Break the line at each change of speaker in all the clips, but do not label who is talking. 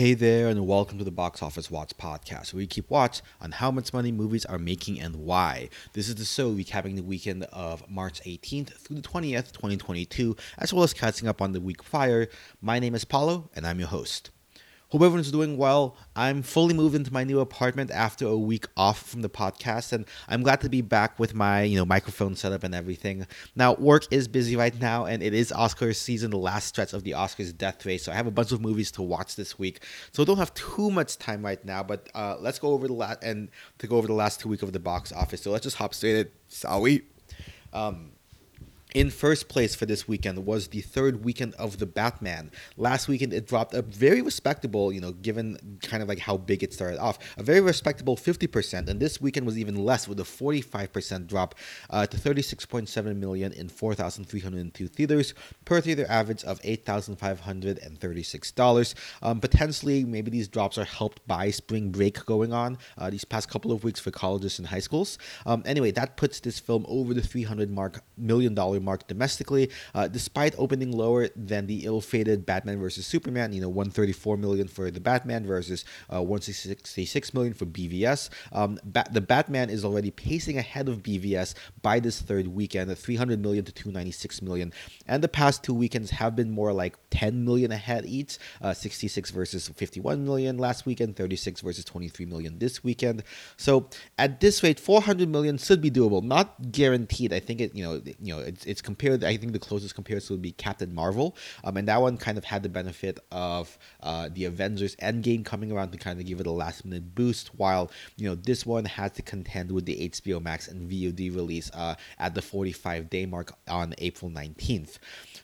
Hey there, and welcome to the Box Office Watch podcast, where we keep watch on how much money movies are making and why. This is the show recapping the weekend of March 18th through the 20th, 2022, as well as catching up on the week prior. My name is Paulo, and I'm your host. Hope everyone's doing well. I'm fully moved into my new apartment after a week off from the podcast, and I'm glad to be back with my you know microphone setup and everything. Now, work is busy right now, and it is Oscars season, the last stretch of the Oscars death race. So I have a bunch of movies to watch this week, so I don't have too much time right now. But uh, let's go over the last and to go over the last two weeks of the box office. So let's just hop straight in, shall we? Um, in first place for this weekend was the third weekend of the Batman. Last weekend it dropped a very respectable, you know, given kind of like how big it started off, a very respectable 50%. And this weekend was even less with a 45% drop uh, to 36.7 million in 4,302 theaters per theater average of $8,536. Um, potentially, maybe these drops are helped by spring break going on uh, these past couple of weeks for colleges and high schools. Um, anyway, that puts this film over the 300 mark million dollar mark domestically, uh, despite opening lower than the ill-fated Batman versus Superman. You know, 134 million for the Batman versus uh, 166 million for BVS. Um, ba- the Batman is already pacing ahead of BVS by this third weekend, 300 million to 296 million, and the past two weekends have been more like 10 million ahead each. Uh, 66 versus 51 million last weekend, 36 versus 23 million this weekend. So at this rate, 400 million should be doable. Not guaranteed. I think it, you know, you know, it's it's compared. I think the closest comparison would be Captain Marvel, um, and that one kind of had the benefit of uh, the Avengers Endgame coming around to kind of give it a last minute boost, while you know this one had to contend with the HBO Max and VOD release uh, at the 45 day mark on April 19th.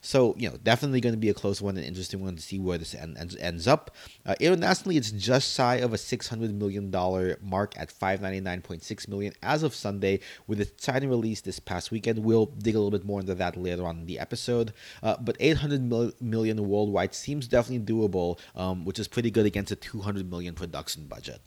So, you know, definitely going to be a close one, an interesting one to see where this end, ends, ends up. Uh, internationally, it's just shy of a $600 million mark at 599.6 million as of Sunday, with its China release this past weekend. We'll dig a little bit more into that later on in the episode. Uh, but 800 mil- million worldwide seems definitely doable, um, which is pretty good against a 200 million production budget.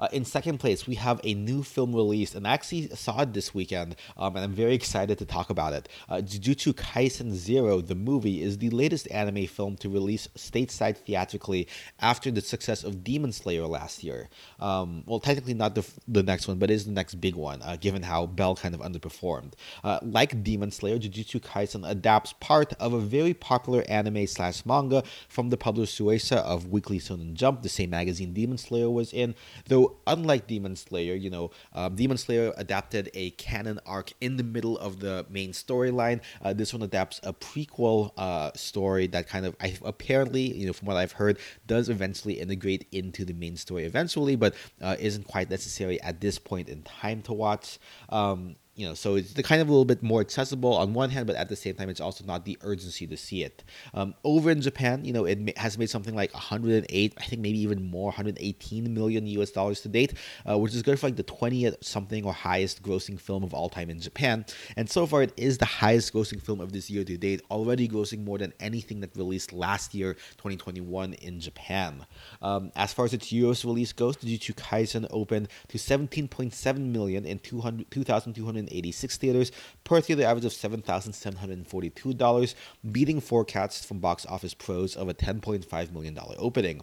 Uh, in second place, we have a new film released, and I actually saw it this weekend, um, and I'm very excited to talk about it. Uh, Jujutsu Kaisen Zero, the movie, is the latest anime film to release stateside theatrically after the success of Demon Slayer last year. Um, well, technically not the, the next one, but it is the next big one, uh, given how Belle kind of underperformed. Uh, like Demon Slayer, Jujutsu Kaisen adapts part of a very popular anime slash manga from the publisher Shueisha of Weekly Shonen Jump, the same magazine Demon Slayer was in, though unlike Demon Slayer, you know, um, Demon Slayer adapted a canon arc in the middle of the main storyline. Uh, this one adapts a prequel uh, story that kind of, I, apparently, you know, from what I've heard, does eventually integrate into the main story eventually, but uh, isn't quite necessary at this point in time to watch. Um, you know, so it's the kind of a little bit more accessible on one hand, but at the same time, it's also not the urgency to see it. Um, over in Japan, you know, it has made something like 108, I think maybe even more, 118 million US dollars to date, uh, which is good for like the 20th something or highest grossing film of all time in Japan. And so far, it is the highest grossing film of this year to date, already grossing more than anything that released last year, 2021, in Japan. Um, as far as its US release goes, Jujutsu Kaisen opened to 17.7 million in 200, 2,200 186 theaters per theater average of $7,742, beating forecasts from box office pros of a $10.5 million opening.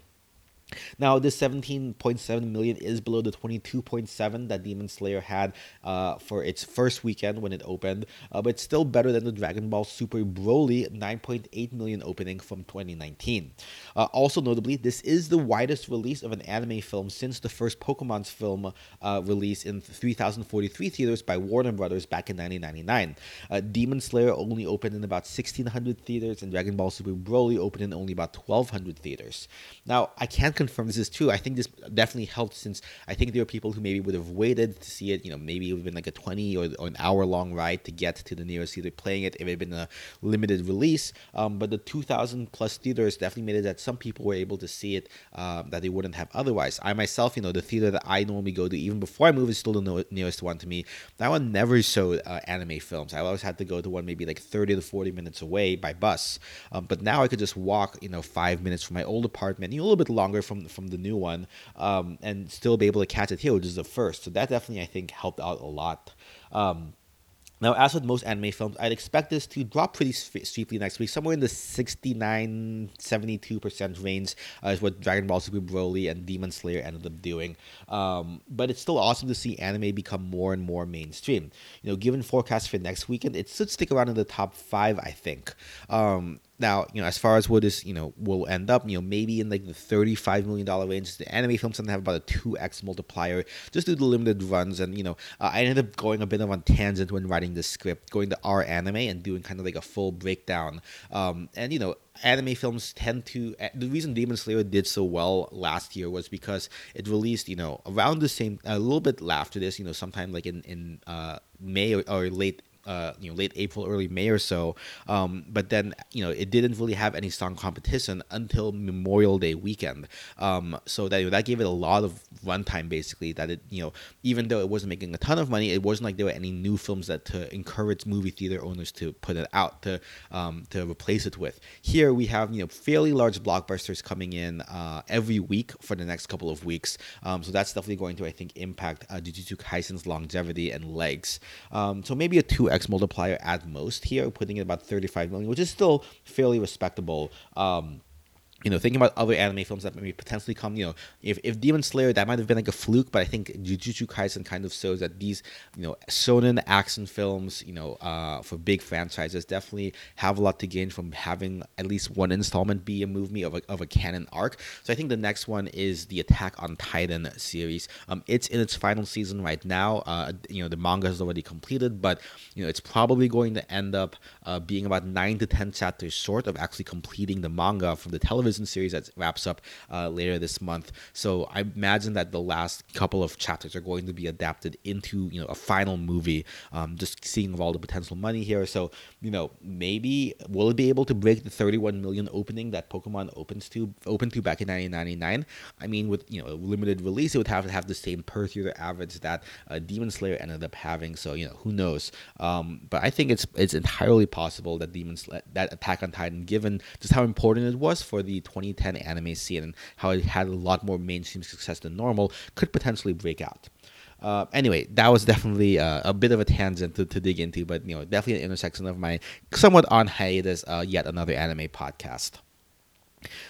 Now, this 17.7 million is below the 22.7 that Demon Slayer had uh, for its first weekend when it opened, uh, but it's still better than the Dragon Ball Super Broly 9.8 million opening from 2019. Uh, also, notably, this is the widest release of an anime film since the first Pokemon's film uh, release in 3,043 theaters by Warner Brothers back in 1999. Uh, Demon Slayer only opened in about 1,600 theaters, and Dragon Ball Super Broly opened in only about 1,200 theaters. Now, I can't confirm this is true. I think this definitely helped since I think there are people who maybe would have waited to see it. You know, maybe it would have been like a 20 or, or an hour long ride to get to the nearest theater playing it if it had been a limited release. Um, but the 2,000 plus theaters definitely made it that some people were able to see it um, that they wouldn't have otherwise. I myself, you know, the theater that I normally go to, even before I moved, is still the nearest one to me. That one never showed uh, anime films. I always had to go to one maybe like 30 to 40 minutes away by bus. Um, but now I could just walk, you know, five minutes from my old apartment, a little bit longer from from the new one, um, and still be able to catch it here, which is the first. So that definitely I think helped out a lot. Um, Now, as with most anime films, I'd expect this to drop pretty steeply next week, somewhere in the 69 72% range, uh, is what Dragon Ball Super Broly and Demon Slayer ended up doing. Um, but it's still awesome to see anime become more and more mainstream. You know, given forecasts for next weekend, it should stick around in the top five, I think. Um, now, you know, as far as what is, you know, will end up, you know, maybe in like the $35 million range. The anime films tend to have about a 2x multiplier just due to the limited runs. And, you know, uh, I ended up going a bit of a tangent when writing the script, going to our anime and doing kind of like a full breakdown. Um, and, you know, anime films tend to eh, the reason Demon Slayer did so well last year was because it released you know around the same a little bit after this you know sometime like in in uh, May or, or late uh, you know late April, early May or so. Um, but then you know it didn't really have any strong competition until Memorial Day weekend. Um, so that you know, that gave it a lot of runtime basically. That it you know even though it wasn't making a ton of money, it wasn't like there were any new films that to encourage movie theater owners to put it out to um, to replace it with. Here we have you know fairly large blockbusters coming in uh, every week for the next couple of weeks. Um, so that's definitely going to I think impact uh, Jujutsu Kaisen's longevity and legs. Um, so maybe a two x multiplier at most here, putting it about 35 million, which is still fairly respectable. Um, you know, thinking about other anime films that maybe potentially come, you know, if, if Demon Slayer, that might have been like a fluke, but I think Jujutsu Kaisen kind of shows that these, you know, shonen action films, you know, uh, for big franchises definitely have a lot to gain from having at least one installment be a movie of a, of a canon arc. So I think the next one is the Attack on Titan series. Um, it's in its final season right now. Uh, you know, the manga is already completed, but, you know, it's probably going to end up uh, being about nine to 10 chapters short of actually completing the manga from the television series that wraps up uh, later this month. So I imagine that the last couple of chapters are going to be adapted into you know a final movie. Um, just seeing of all the potential money here. So you know maybe will it be able to break the 31 million opening that Pokemon opens to open to back in 1999? I mean, with you know a limited release, it would have to have the same per theater average that uh, Demon Slayer ended up having. So you know who knows. Um, but I think it's it's entirely possible that Demon Slayer, that Attack on Titan, given just how important it was for the 2010 anime scene and how it had a lot more mainstream success than normal, could potentially break out. Uh, anyway, that was definitely uh, a bit of a tangent to, to dig into, but you know, definitely an intersection of my somewhat on hiatus, uh, yet another anime podcast.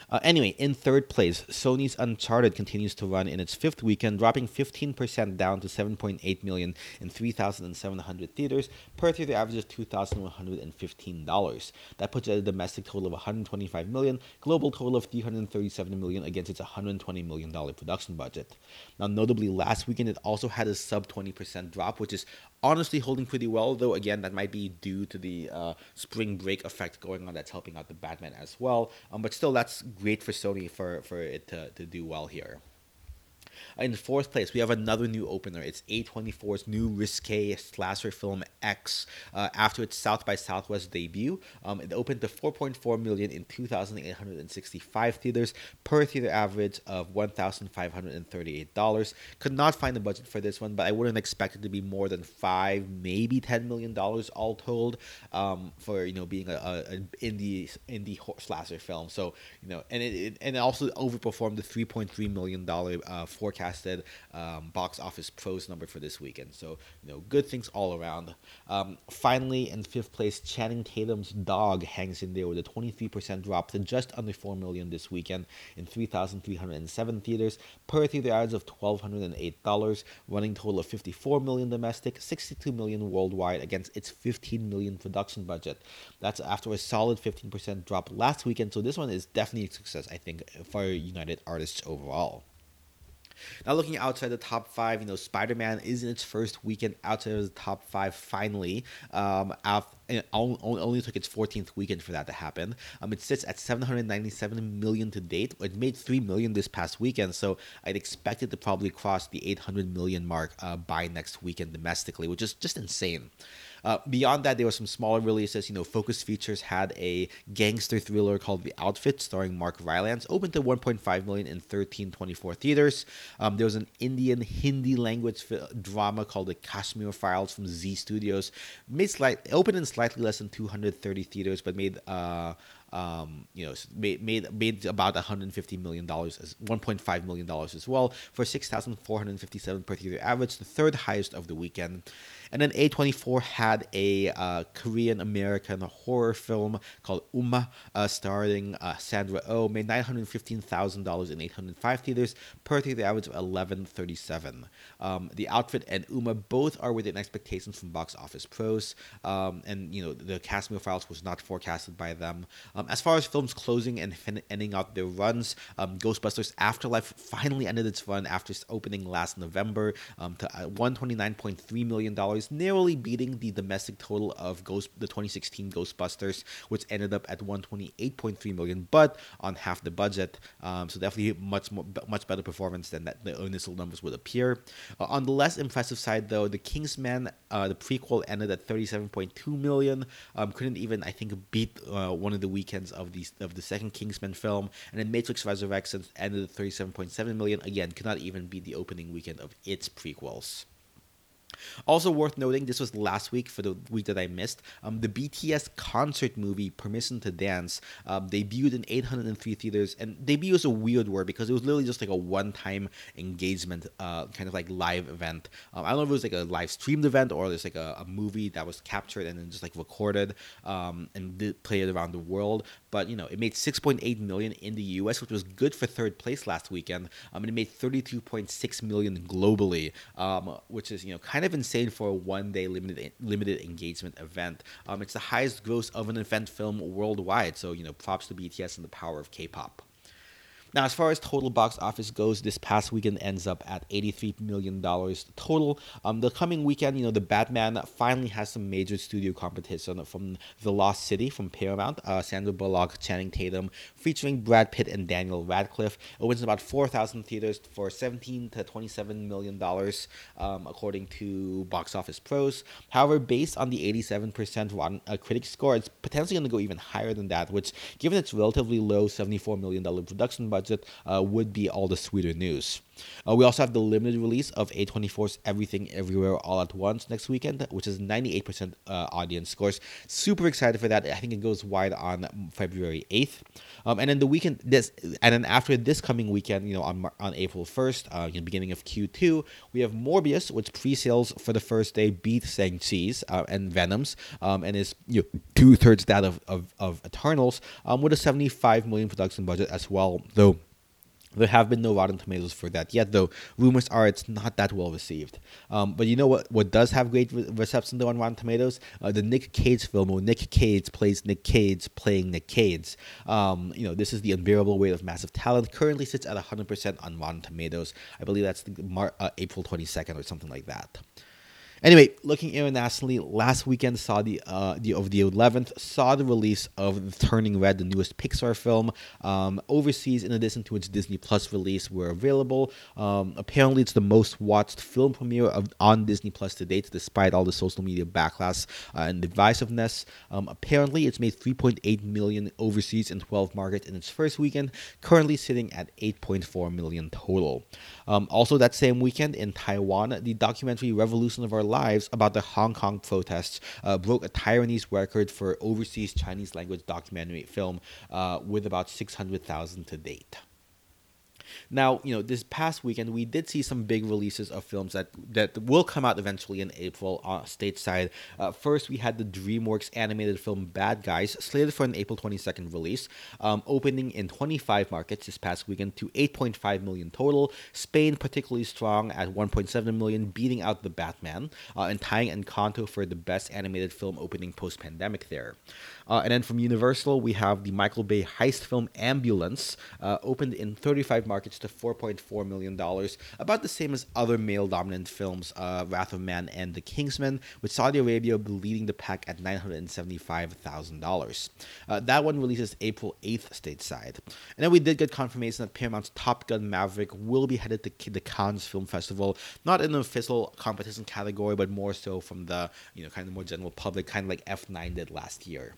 Uh, anyway, in third place, Sony's Uncharted continues to run in its fifth weekend, dropping 15% down to 7.8 million in 3,700 theaters. Per theater average is $2,115. That puts it at a domestic total of 125 million, global total of 337 million against its 120 million dollar production budget. Now, notably, last weekend it also had a sub 20% drop, which is honestly holding pretty well, though again, that might be due to the uh, spring break effect going on that's helping out the Batman as well. Um, but still, that's great for Sony for, for it to, to do well here. In fourth place, we have another new opener. It's A24's new risque slasher film X. Uh, after its South by Southwest debut, um, it opened to 4.4 million in 2,865 theaters per theater average of $1,538. Could not find a budget for this one, but I wouldn't expect it to be more than five, maybe 10 million dollars all told um, for you know being a, a, an indie indie slasher film. So you know, and it, it and it also overperformed the 3.3 million dollar uh, forecasted um, box office pros number for this weekend. So, you know, good things all around. Um, finally, in fifth place, Channing Tatum's Dog hangs in there with a 23% drop to just under 4 million this weekend in 3,307 theaters. Per theater ads of $1,208, running total of 54 million domestic, 62 million worldwide against its 15 million production budget. That's after a solid 15% drop last weekend. So this one is definitely a success, I think, for United Artists overall. Now, looking outside the top five, you know, Spider Man is in its first weekend outside of the top five finally. Um, after, it only took its 14th weekend for that to happen. Um, it sits at 797 million to date. It made 3 million this past weekend, so I'd expect it to probably cross the 800 million mark uh, by next weekend domestically, which is just insane. Uh, beyond that, there were some smaller releases. You know, Focus Features had a gangster thriller called The Outfit, starring Mark Rylance, open to 1.5 million in 1324 theaters. Um, there was an Indian Hindi language drama called The Kashmir Files from Zee Studios, made slight opened in slightly less than 230 theaters, but made uh, um, you know, made, made made about 150 million dollars as 1.5 million dollars as well for 6,457 per theater average, the third highest of the weekend. And then A24 had a uh, Korean American horror film called Umma, uh, starring uh, Sandra Oh, made $915,000 in 805 theaters per theater average of 1137. Um, the outfit and Umma both are within expectations from box office pros, um, and you know the cast files was not forecasted by them. Um, as far as films closing and fin- ending out their runs, um, Ghostbusters Afterlife finally ended its run after its opening last November um, to uh, 129.3 million dollars, narrowly beating the domestic total of Ghost the 2016 Ghostbusters, which ended up at 128.3 million, but on half the budget. Um, so definitely much more, much better performance than that the initial numbers would appear. Uh, on the less impressive side, though, the Kingsman, uh, the prequel, ended at 37.2 million. Um, couldn't even, I think, beat uh, one of the of the of the second Kingsman film, and then Matrix Resurrections ended at 37.7 million. Again, could not even beat the opening weekend of its prequels. Also worth noting, this was last week for the week that I missed. Um, the BTS concert movie "Permission to Dance" um, debuted in 803 theaters, and debut is a weird word because it was literally just like a one-time engagement, uh, kind of like live event. Um, I don't know if it was like a live streamed event or there's like a, a movie that was captured and then just like recorded um, and did, played around the world. But you know, it made 6.8 million in the U.S., which was good for third place last weekend. Um, and it made 32.6 million globally, um, which is you know kind of insane for a one day limited limited engagement event. Um, it's the highest gross of an event film worldwide. So you know, props to BTS and the power of K-pop. Now, as far as total box office goes, this past weekend ends up at $83 million total. Um, the coming weekend, you know, the Batman finally has some major studio competition from The Lost City from Paramount, uh, Sandra Bullock, Channing Tatum, featuring Brad Pitt and Daniel Radcliffe. It wins about 4,000 theaters for 17 to 27 million dollars, um, according to Box Office Pros. However, based on the 87% Rotten uh, critic score, it's potentially going to go even higher than that, which, given its relatively low $74 million production budget, budget uh, would be all the sweeter news. Uh, we also have the limited release of A24's Everything Everywhere All at Once next weekend, which is 98% uh, audience scores. Super excited for that. I think it goes wide on February 8th. Um, and then the weekend, this, and then after this coming weekend, you know, on on April 1st, uh, beginning of Q2, we have Morbius, which pre-sales for the first day beat Shang-Chi's uh, and Venom's, um, and is you know, two thirds that of, of, of Eternals, um, with a 75 million production budget as well, though there have been no Rotten Tomatoes for that yet, though rumors are it's not that well received. Um, but you know what? What does have great re- reception though on Rotten Tomatoes? Uh, the Nick Cage film, where Nick Cage plays Nick Cage playing Nick Cage. Um, you know, this is the unbearable weight of massive talent. Currently sits at 100% on Rotten Tomatoes. I believe that's Mar- uh, April 22nd or something like that. Anyway, looking internationally, last weekend saw the uh, the of the 11th saw the release of Turning Red, the newest Pixar film. Um, overseas, in addition to its Disney Plus release, were available. Um, apparently, it's the most watched film premiere of, on Disney Plus to date, despite all the social media backlash uh, and divisiveness. Um, apparently, it's made 3.8 million overseas in 12 markets in its first weekend, currently sitting at 8.4 million total. Um, also, that same weekend in Taiwan, the documentary Revolution of Our Lives about the Hong Kong protests uh, broke a Taiwanese record for overseas Chinese language documentary film uh, with about 600,000 to date. Now, you know, this past weekend we did see some big releases of films that that will come out eventually in April on stateside. Uh, first, we had the DreamWorks animated film Bad Guys, slated for an April 22nd release, um, opening in 25 markets this past weekend to 8.5 million total. Spain particularly strong at 1.7 million, beating out the Batman uh, and tying Encanto for the best animated film opening post-pandemic there. Uh, and then from Universal, we have the Michael Bay heist film Ambulance, uh, opened in 35 markets to $4.4 million, about the same as other male dominant films, uh, Wrath of Man and The Kingsman, with Saudi Arabia leading the pack at $975,000. Uh, that one releases April 8th stateside. And then we did get confirmation that Paramount's Top Gun Maverick will be headed to the Cannes Film Festival, not in an official competition category, but more so from the you know kind of more general public, kind of like F9 did last year.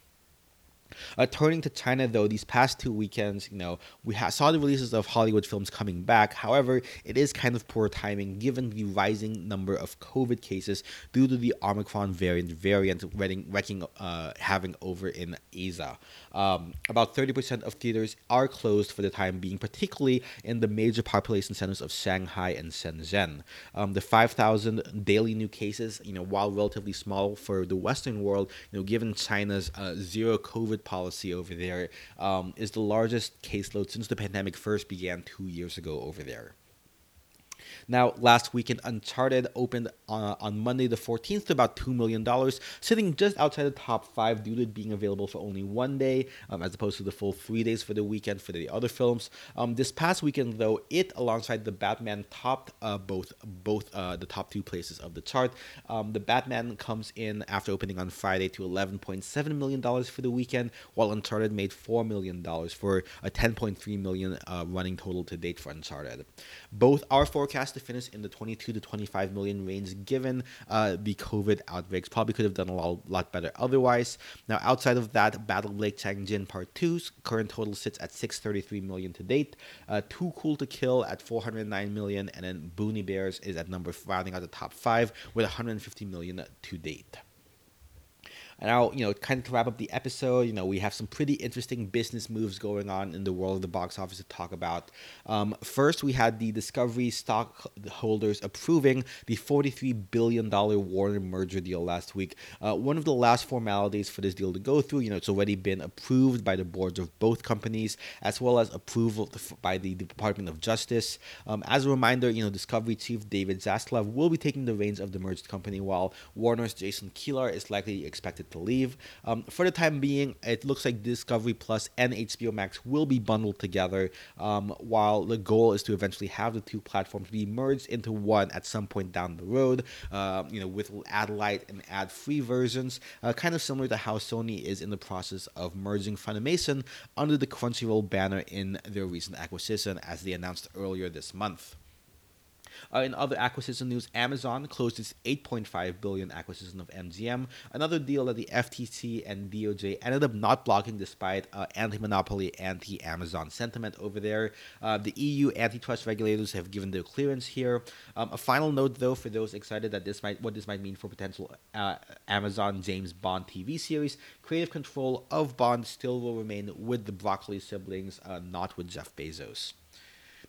Uh, turning to China, though, these past two weekends, you know, we ha- saw the releases of Hollywood films coming back. However, it is kind of poor timing given the rising number of COVID cases due to the Omicron variant variant wrecking, wrecking uh, having over in Asia. Um, about 30% of theaters are closed for the time being, particularly in the major population centers of Shanghai and Shenzhen. Um, the 5,000 daily new cases, you know, while relatively small for the Western world, you know, given China's uh, zero COVID policy over there, um, is the largest caseload since the pandemic first began two years ago over there. Now, last weekend, Uncharted opened uh, on Monday the 14th to about $2 million, sitting just outside the top five due to it being available for only one day, um, as opposed to the full three days for the weekend for the other films. Um, this past weekend, though, it, alongside the Batman, topped uh, both both uh, the top two places of the chart. Um, the Batman comes in after opening on Friday to $11.7 million for the weekend, while Uncharted made $4 million for a 10.3 million uh, running total to date for Uncharted. Both are forecast to finish in the 22 to 25 million range given uh, the COVID outbreaks. Probably could have done a lot, lot better otherwise. Now, outside of that, Battle Lake Changjin Part 2's current total sits at 633 million to date. Uh, Too Cool to Kill at 409 million, and then Boonie Bears is at number rounding out the top five with 150 million to date. And now, you know, kind of to wrap up the episode, you know, we have some pretty interesting business moves going on in the world of the box office to talk about. Um, first, we had the Discovery stockholders approving the $43 billion Warner merger deal last week. Uh, one of the last formalities for this deal to go through, you know, it's already been approved by the boards of both companies, as well as approval by the Department of Justice. Um, as a reminder, you know, Discovery chief David Zaslav will be taking the reins of the merged company, while Warner's Jason Kilar is likely expected to leave. Um, for the time being, it looks like Discovery Plus and HBO Max will be bundled together, um, while the goal is to eventually have the two platforms be merged into one at some point down the road. Uh, you know, with ad light and ad free versions, uh, kind of similar to how Sony is in the process of merging Funimation under the Crunchyroll banner in their recent acquisition, as they announced earlier this month. Uh, in other acquisition news, Amazon closed its 8.5 billion acquisition of MGM, another deal that the FTC and DOJ ended up not blocking despite uh, anti-monopoly, anti-Amazon sentiment over there. Uh, the EU antitrust regulators have given their clearance here. Um, a final note, though, for those excited that this might what this might mean for potential uh, Amazon James Bond TV series, creative control of Bond still will remain with the Broccoli siblings, uh, not with Jeff Bezos.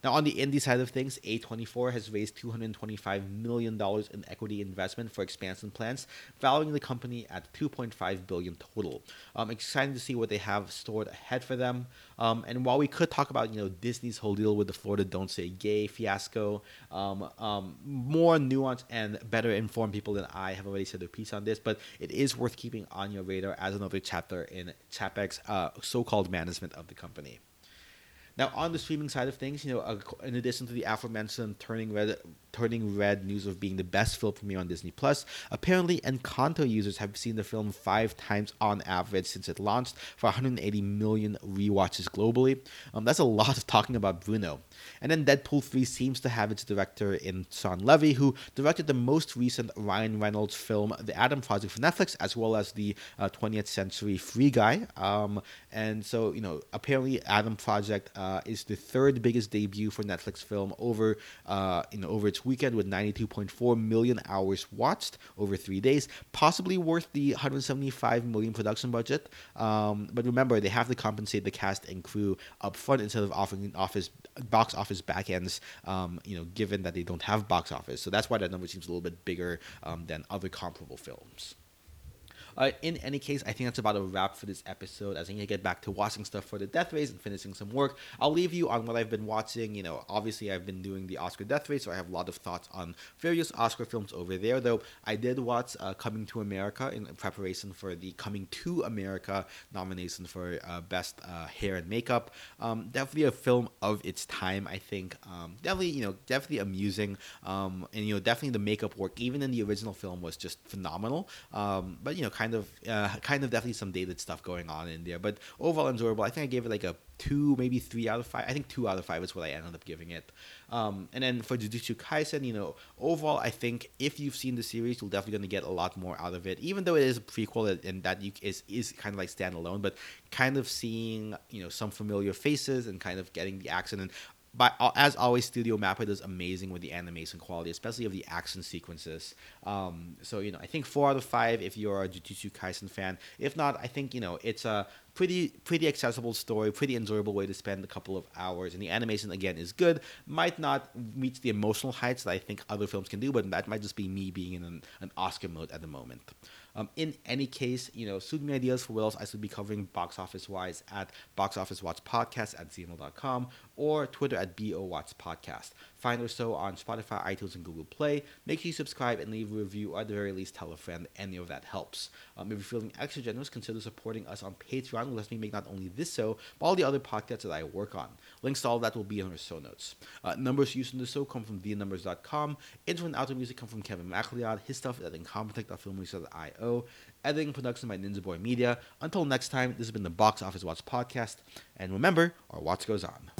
Now, on the indie side of things, A24 has raised $225 million in equity investment for expansion plans, valuing the company at 2.5 billion total. Um, excited to see what they have stored ahead for them. Um, and while we could talk about, you know, Disney's whole deal with the Florida Don't Say Gay fiasco, um, um, more nuanced and better informed people than I have already said their piece on this, but it is worth keeping on your radar as another chapter in Chapek's uh, so-called management of the company. Now, on the streaming side of things, you know, in addition to the aforementioned Turning Red, Turning Red news of being the best film premiere on Disney Plus, apparently Encanto users have seen the film five times on average since it launched, for 180 million rewatches globally. Um, that's a lot of talking about Bruno. And then Deadpool 3 seems to have its director in Shawn Levy, who directed the most recent Ryan Reynolds film, The Adam Project for Netflix, as well as the uh, 20th Century Free Guy. Um, and so, you know, apparently Adam Project. Uh, is the third biggest debut for Netflix film over uh, you know over its weekend with 92.4 million hours watched over three days. Possibly worth the 175 million production budget, um, but remember they have to compensate the cast and crew up front instead of offering office box office backends. Um, you know, given that they don't have box office, so that's why that number seems a little bit bigger um, than other comparable films. Uh, in any case, I think that's about a wrap for this episode. As I need to get back to watching stuff for the death race and finishing some work. I'll leave you on what I've been watching. You know, obviously I've been doing the Oscar death race, so I have a lot of thoughts on various Oscar films over there. Though I did watch uh, Coming to America in preparation for the Coming to America nomination for uh, Best uh, Hair and Makeup. Um, definitely a film of its time. I think um, definitely you know definitely amusing. Um, and you know definitely the makeup work even in the original film was just phenomenal. Um, but you know kind kind of uh, kind of definitely some dated stuff going on in there. But overall enjoyable. I think I gave it like a two, maybe three out of five. I think two out of five is what I ended up giving it. Um, and then for Jujutsu Kaisen, you know, overall, I think if you've seen the series, you're definitely going to get a lot more out of it. Even though it is a prequel and that you is is kind of like standalone, but kind of seeing you know some familiar faces and kind of getting the accent and uh, as always, Studio Mappa does amazing with the animation quality, especially of the action sequences. Um, so you know, I think four out of five if you're a Jujutsu Kaisen fan. If not, I think you know it's a pretty pretty accessible story, pretty enjoyable way to spend a couple of hours. And the animation again is good. Might not reach the emotional heights that I think other films can do, but that might just be me being in an, an Oscar mode at the moment. Um, in any case, you know, suit me ideas for what else I should be covering box office wise at Box Office Watch Podcast at gmail.com or Twitter at BO Watch Podcast. Find our show on Spotify, iTunes, and Google Play. Make sure you subscribe and leave a review, or at the very least, tell a friend. Any of that helps. Um, if you're feeling extra generous, consider supporting us on Patreon, which lets me make not only this show, but all the other podcasts that I work on. Links to all that will be in our show notes. Uh, numbers used in the show come from thenumbers.com. Intro and outro music come from Kevin MacLeod. His stuff is at incompetech.filmresearch.io. Editing production by Ninja Boy Media. Until next time, this has been the Box Office Watch podcast. And remember, our watch goes on.